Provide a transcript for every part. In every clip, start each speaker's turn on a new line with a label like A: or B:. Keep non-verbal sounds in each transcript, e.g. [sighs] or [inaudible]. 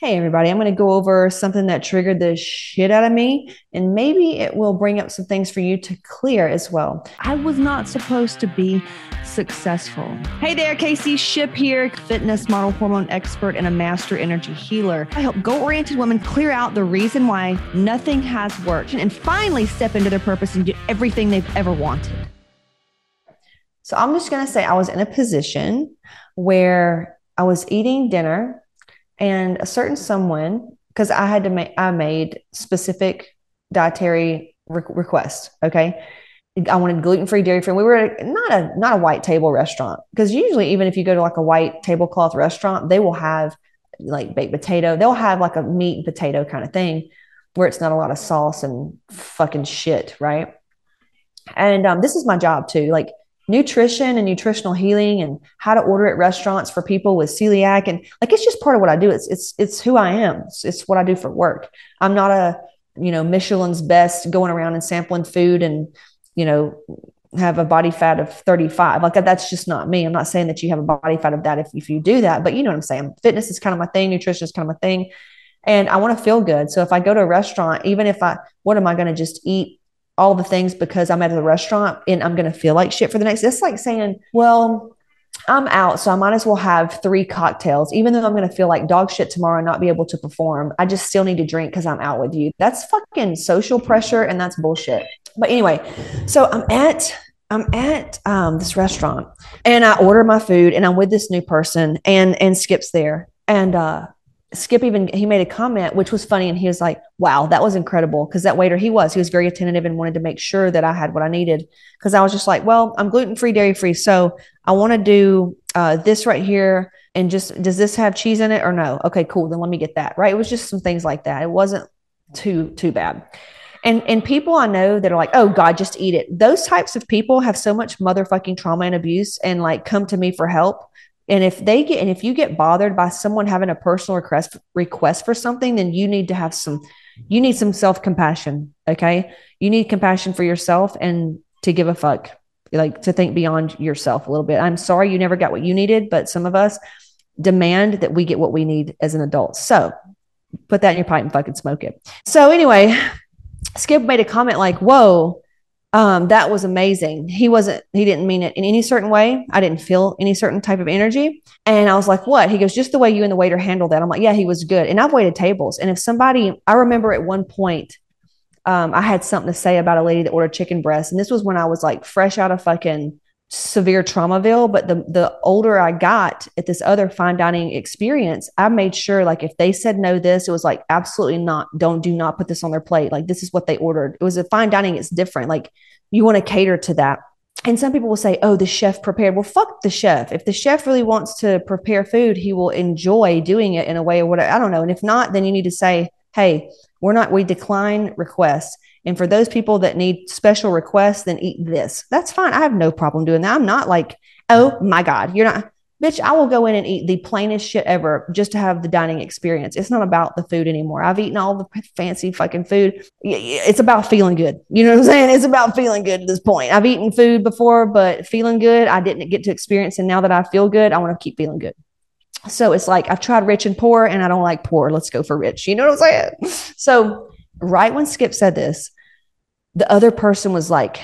A: Hey, everybody, I'm going to go over something that triggered the shit out of me, and maybe it will bring up some things for you to clear as well.
B: I was not supposed to be successful. Hey there, Casey Shipp here, fitness model, hormone expert, and a master energy healer. I help goal oriented women clear out the reason why nothing has worked and finally step into their purpose and get everything they've ever wanted.
A: So, I'm just going to say I was in a position where I was eating dinner and a certain someone because i had to make i made specific dietary re- requests okay? I wanted gluten-free dairy-free. We were not a not a white table restaurant because usually even if you go to like a white tablecloth restaurant they will have like baked potato. They'll have like a meat and potato kind of thing where it's not a lot of sauce and fucking shit right? And um, this is my job too like nutrition and nutritional healing and how to order at restaurants for people with celiac. And like it's just part of what I do. It's it's it's who I am. It's, it's what I do for work. I'm not a you know Michelin's best going around and sampling food and you know have a body fat of 35 like that's just not me. I'm not saying that you have a body fat of that if, if you do that but you know what i'm saying. Fitness is kind of my thing. Nutrition is kind of my thing. And i want to feel good. So if i go to a restaurant even if i what am i going to just eat all the things because I'm at the restaurant and I'm going to feel like shit for the next. It's like saying, well, I'm out, so I might as well have three cocktails, even though I'm going to feel like dog shit tomorrow and not be able to perform. I just still need to drink because I'm out with you. That's fucking social pressure and that's bullshit. But anyway, so I'm at I'm at um, this restaurant and I order my food and I'm with this new person and and Skip's there and uh, Skip even he made a comment which was funny and he was like, "Wow, that was incredible." Because that waiter he was he was very attentive and wanted to make sure that I had what I needed. Because I was just like, "Well, I'm gluten free, dairy free, so I want to do uh, this right here." And just does this have cheese in it or no? Okay, cool. Then let me get that. Right? It was just some things like that. It wasn't too too bad. And and people I know that are like, oh God, just eat it. Those types of people have so much motherfucking trauma and abuse and like come to me for help and if they get and if you get bothered by someone having a personal request request for something, then you need to have some you need some self-compassion. Okay. You need compassion for yourself and to give a fuck. Like to think beyond yourself a little bit. I'm sorry you never got what you needed, but some of us demand that we get what we need as an adult. So put that in your pipe and fucking smoke it. So anyway, [sighs] Skip made a comment like, whoa, um, that was amazing. He wasn't, he didn't mean it in any certain way. I didn't feel any certain type of energy. And I was like, what? He goes, just the way you and the waiter handled that. I'm like, yeah, he was good. And I've waited tables. And if somebody, I remember at one point, um, I had something to say about a lady that ordered chicken breast. And this was when I was like fresh out of fucking severe traumaville but the the older i got at this other fine dining experience i made sure like if they said no this it was like absolutely not don't do not put this on their plate. Like this is what they ordered. It was a fine dining it's different. Like you want to cater to that. And some people will say oh the chef prepared. Well fuck the chef. If the chef really wants to prepare food he will enjoy doing it in a way or whatever i don't know. And if not then you need to say hey we're not we decline requests and for those people that need special requests, then eat this. That's fine. I have no problem doing that. I'm not like, oh my God, you're not, bitch, I will go in and eat the plainest shit ever just to have the dining experience. It's not about the food anymore. I've eaten all the fancy fucking food. It's about feeling good. You know what I'm saying? It's about feeling good at this point. I've eaten food before, but feeling good, I didn't get to experience. And now that I feel good, I want to keep feeling good. So it's like I've tried rich and poor and I don't like poor. Let's go for rich. You know what I'm saying? So right when Skip said this, the other person was like,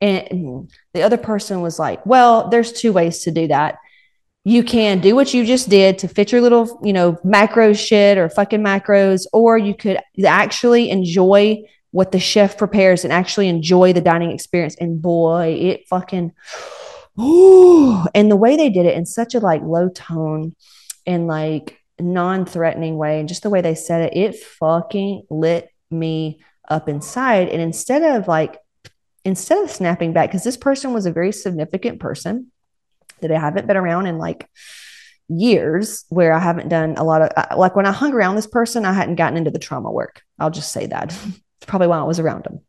A: and the other person was like, well, there's two ways to do that. You can do what you just did to fit your little, you know, macro shit or fucking macros, or you could actually enjoy what the chef prepares and actually enjoy the dining experience. And boy, it fucking, ooh, [sighs] and the way they did it in such a like low tone and like non-threatening way, and just the way they said it, it fucking lit me up inside. And instead of like, instead of snapping back, because this person was a very significant person that I haven't been around in like years, where I haven't done a lot of, like when I hung around this person, I hadn't gotten into the trauma work. I'll just say that. [laughs] it's probably why I was around them.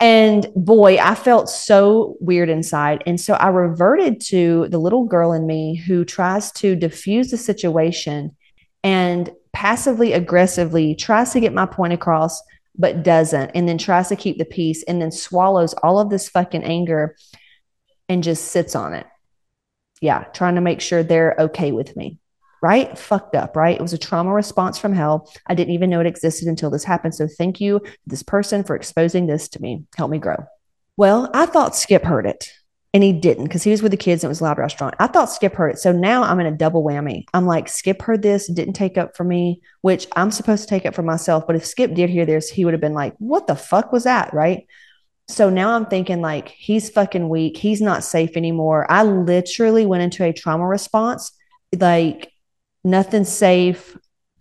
A: And boy, I felt so weird inside. And so I reverted to the little girl in me who tries to diffuse the situation and passively aggressively tries to get my point across, but doesn't, and then tries to keep the peace and then swallows all of this fucking anger and just sits on it. Yeah, trying to make sure they're okay with me. right? Fucked up, right? It was a trauma response from hell. I didn't even know it existed until this happened. So thank you, this person, for exposing this to me. Help me grow. Well, I thought Skip heard it and he didn't because he was with the kids and it was a loud restaurant. I thought Skip heard it. So now I'm in a double whammy. I'm like, Skip heard this, didn't take up for me, which I'm supposed to take up for myself. But if Skip did hear this, he would have been like, what the fuck was that? Right. So now I'm thinking like, he's fucking weak. He's not safe anymore. I literally went into a trauma response, like, nothing's safe.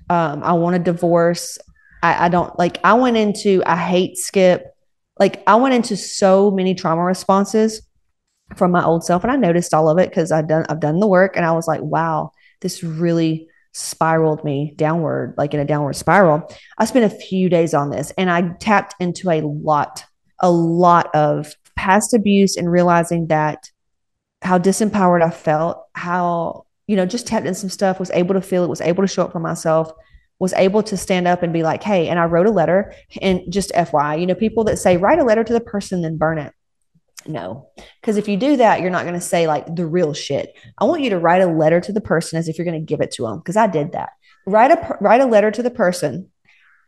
A: Um, I want a divorce. I, I don't like, I went into, I hate Skip. Like, I went into so many trauma responses from my old self and I noticed all of it because I've done I've done the work and I was like, wow, this really spiraled me downward, like in a downward spiral. I spent a few days on this and I tapped into a lot, a lot of past abuse and realizing that how disempowered I felt, how, you know, just tapped in some stuff, was able to feel it, was able to show up for myself, was able to stand up and be like, hey, and I wrote a letter and just FYI, you know, people that say, write a letter to the person, then burn it. No, because if you do that, you're not going to say like the real shit. I want you to write a letter to the person as if you're going to give it to them. Because I did that. Write a write a letter to the person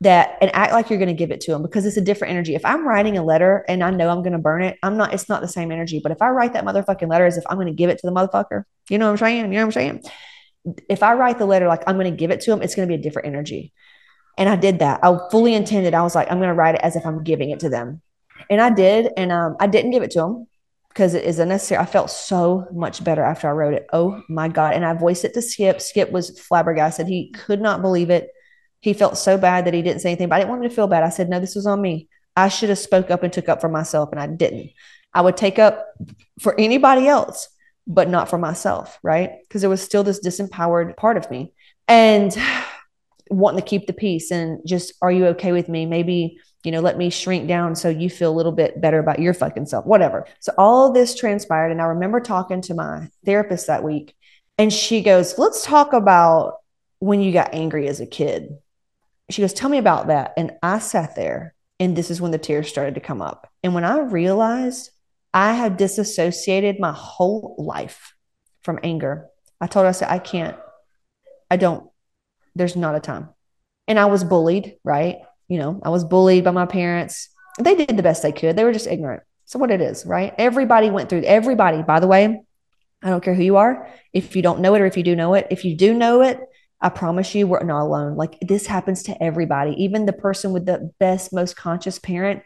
A: that and act like you're going to give it to them because it's a different energy. If I'm writing a letter and I know I'm going to burn it, I'm not. It's not the same energy. But if I write that motherfucking letter as if I'm going to give it to the motherfucker, you know what I'm saying? You know what I'm saying? If I write the letter like I'm going to give it to them, it's going to be a different energy. And I did that. I fully intended. I was like, I'm going to write it as if I'm giving it to them and I did, and um, I didn't give it to him because it is unnecessary. I felt so much better after I wrote it. Oh my God. And I voiced it to Skip. Skip was flabbergasted. He could not believe it. He felt so bad that he didn't say anything, but I didn't want him to feel bad. I said, no, this was on me. I should have spoke up and took up for myself, and I didn't. I would take up for anybody else, but not for myself, right? Because there was still this disempowered part of me. And [sighs] wanting to keep the peace and just, are you okay with me? Maybe you know, let me shrink down so you feel a little bit better about your fucking self, whatever. So all this transpired. And I remember talking to my therapist that week, and she goes, Let's talk about when you got angry as a kid. She goes, Tell me about that. And I sat there, and this is when the tears started to come up. And when I realized I had disassociated my whole life from anger, I told her, I said, I can't, I don't, there's not a time. And I was bullied, right? You know, I was bullied by my parents. They did the best they could. They were just ignorant. So what it is, right? Everybody went through everybody, by the way, I don't care who you are. If you don't know it or if you do know it, if you do know it, I promise you we're not alone. Like this happens to everybody. Even the person with the best, most conscious parent,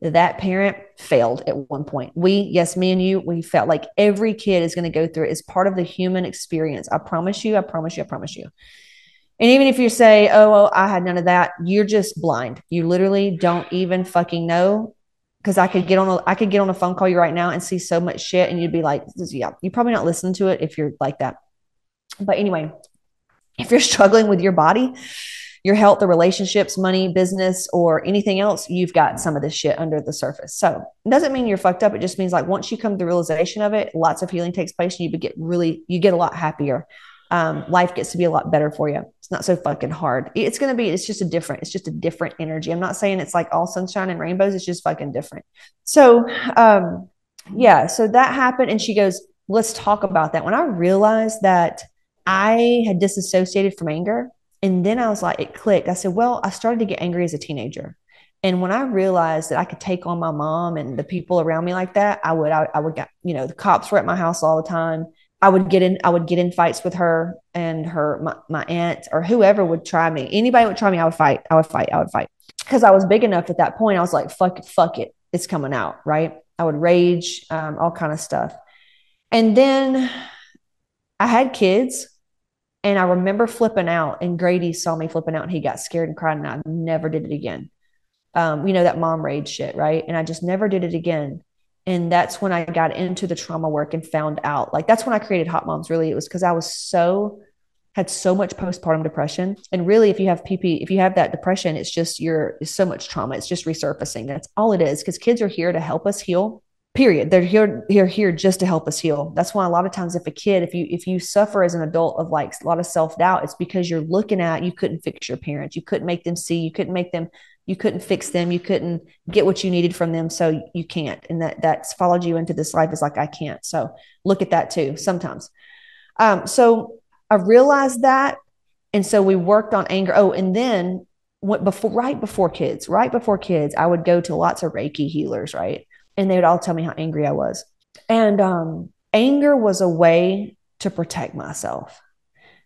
A: that parent failed at one point. We, yes, me and you, we felt like every kid is going to go through it. It's part of the human experience. I promise you, I promise you, I promise you. And even if you say, oh, well, I had none of that, you're just blind. You literally don't even fucking know. Cause I could get on a I could get on a phone call you right now and see so much shit and you'd be like, yeah, you're probably not listening to it if you're like that. But anyway, if you're [laughs] struggling with your body, your health, the relationships, money, business, or anything else, you've got some of this shit under the surface. So it doesn't mean you're fucked up. It just means like once you come to the realization of it, lots of healing takes place and you get really, you get a lot happier um, life gets to be a lot better for you. It's not so fucking hard. It's going to be, it's just a different, it's just a different energy. I'm not saying it's like all sunshine and rainbows. It's just fucking different. So, um, yeah, so that happened. And she goes, let's talk about that. When I realized that I had disassociated from anger, and then I was like, it clicked. I said, well, I started to get angry as a teenager. And when I realized that I could take on my mom and the people around me like that, I would, I, I would get, you know, the cops were at my house all the time. I would get in, I would get in fights with her and her, my, my aunt or whoever would try me. Anybody would try me, I would fight. I would fight. I would fight. Because I was big enough at that point. I was like, fuck it, fuck it. It's coming out. Right. I would rage, um, all kind of stuff. And then I had kids and I remember flipping out and Grady saw me flipping out and he got scared and cried and I never did it again. Um, you know, that mom rage shit. Right. And I just never did it again and that's when i got into the trauma work and found out like that's when i created hot moms really. It was because i was so had so much postpartum depression. And really if you have pp if you have that depression it's just you're so much trauma. It's just resurfacing. That's all it is because kids are here to help us heal period. They're here they're here just to help us heal. That's why a lot of times if a kid if you if you suffer as an adult of like a lot of self-doubt it's because you're looking at you couldn't fix your parents. You couldn't make them see. You couldn't make them you couldn't fix them you couldn't get what you needed from them so you can't and that that's followed you into this life is like i can't so look at that too sometimes um, so I realized that. And so we worked on anger. Oh, and then what before right before kids, right before kids, I would go to lots of Reiki healers, right? And they would all tell me how angry I was. And um, anger was a way to protect myself.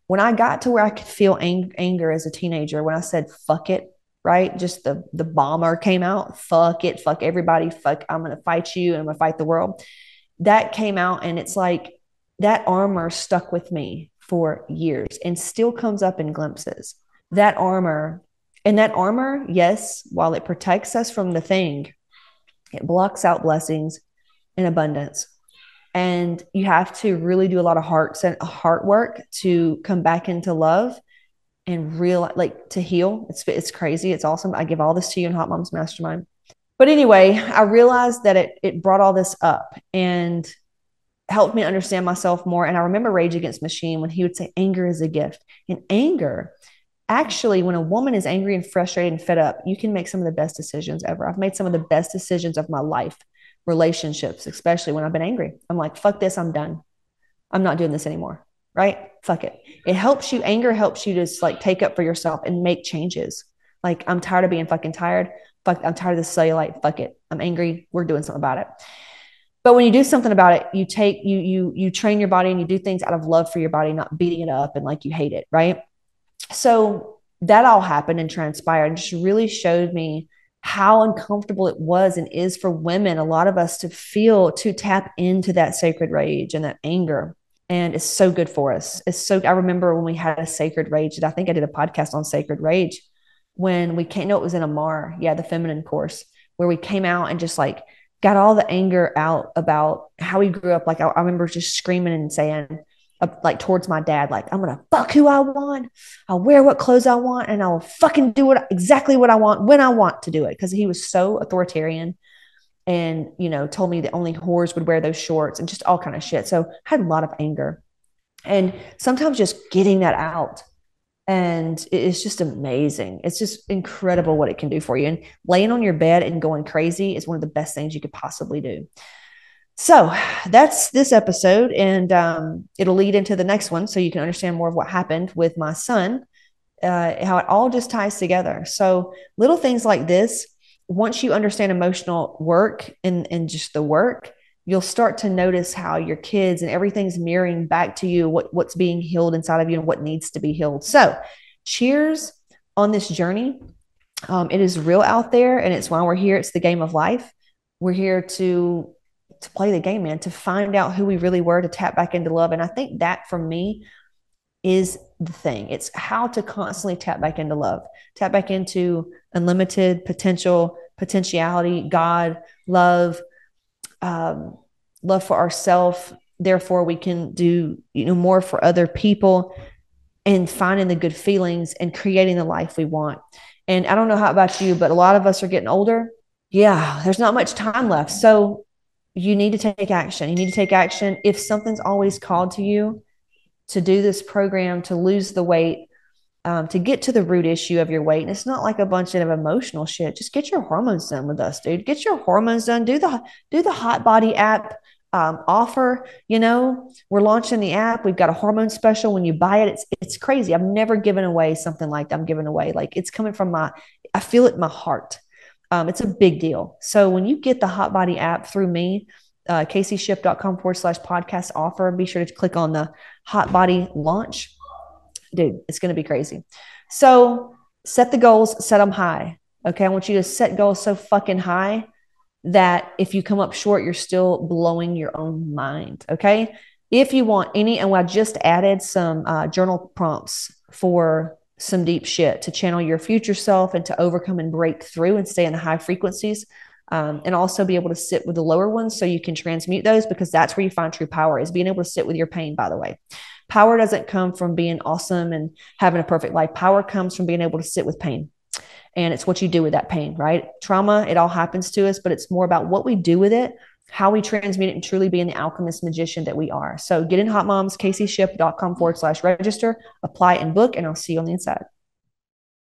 A: When I got to where I could feel ang- anger as a teenager, when I said fuck it, right? Just the the bomber came out, fuck it, fuck everybody, fuck I'm going to fight you and I'm going to fight the world. That came out and it's like that armor stuck with me for years and still comes up in glimpses. That armor and that armor, yes, while it protects us from the thing, it blocks out blessings in abundance. And you have to really do a lot of heart and heart work to come back into love and real like to heal. It's it's crazy. It's awesome. I give all this to you in Hot Moms Mastermind. But anyway, I realized that it it brought all this up and helped me understand myself more. And I remember Rage Against Machine when he would say anger is a gift. And anger actually, when a woman is angry and frustrated and fed up, you can make some of the best decisions ever. I've made some of the best decisions of my life, relationships, especially when I've been angry. I'm like, fuck this, I'm done. I'm not doing this anymore. Right? Fuck it. It helps you, anger helps you just like take up for yourself and make changes. Like, I'm tired of being fucking tired. Fuck, I'm tired of this cellulite. Fuck it. I'm angry. We're doing something about it. But when you do something about it, you take you you you train your body and you do things out of love for your body, not beating it up and like you hate it, right? so that all happened and transpired and just really showed me how uncomfortable it was and is for women, a lot of us to feel, to tap into that sacred rage and that anger. And it's so good for us. It's so, I remember when we had a sacred rage, and I think I did a podcast on sacred rage when we came, no, it was in Amar, yeah, the feminine course, where we came out and just like got all the anger out about how we grew up. Like I, I remember just screaming and saying, like towards my dad, like I'm gonna fuck who I want, I'll wear what clothes I want, and I'll fucking do it exactly what I want when I want to do it. Because he was so authoritarian, and you know, told me that only whores would wear those shorts and just all kind of shit. So I had a lot of anger, and sometimes just getting that out, and it's just amazing. It's just incredible what it can do for you. And laying on your bed and going crazy is one of the best things you could possibly do. So that's this episode, and um, it'll lead into the next one so you can understand more of what happened with my son, uh, how it all just ties together. So, little things like this, once you understand emotional work and, and just the work, you'll start to notice how your kids and everything's mirroring back to you what, what's being healed inside of you and what needs to be healed. So, cheers on this journey. Um, it is real out there, and it's why we're here. It's the game of life. We're here to to play the game, man, to find out who we really were, to tap back into love. And I think that for me is the thing. It's how to constantly tap back into love, tap back into unlimited potential, potentiality, God, love, um, love for ourselves. Therefore, we can do you know more for other people and finding the good feelings and creating the life we want. And I don't know how about you, but a lot of us are getting older. Yeah, there's not much time left. So you need to take action. You need to take action. If something's always called to you to do this program, to lose the weight, um, to get to the root issue of your weight, and it's not like a bunch of emotional shit. Just get your hormones done with us, dude. Get your hormones done. Do the do the Hot Body app um, offer. You know, we're launching the app. We've got a hormone special. When you buy it, it's it's crazy. I've never given away something like that. I'm giving away like it's coming from my. I feel it in my heart um, it's a big deal. So when you get the Hot Body app through me, uh, caseyshipp.com forward slash podcast offer, be sure to click on the Hot Body launch. Dude, it's going to be crazy. So set the goals, set them high. Okay. I want you to set goals so fucking high that if you come up short, you're still blowing your own mind. Okay. If you want any, and I just added some uh, journal prompts for some deep shit to channel your future self and to overcome and break through and stay in the high frequencies. Um, and also be able to sit with the lower ones so you can transmute those because that's where you find true power is being able to sit with your pain by the way power doesn't come from being awesome and having a perfect life power comes from being able to sit with pain and it's what you do with that pain right trauma it all happens to us but it's more about what we do with it how we transmute it and truly being the alchemist magician that we are. So get in hot moms, caseyshipp.com forward slash register, apply and book, and I'll see you on the inside.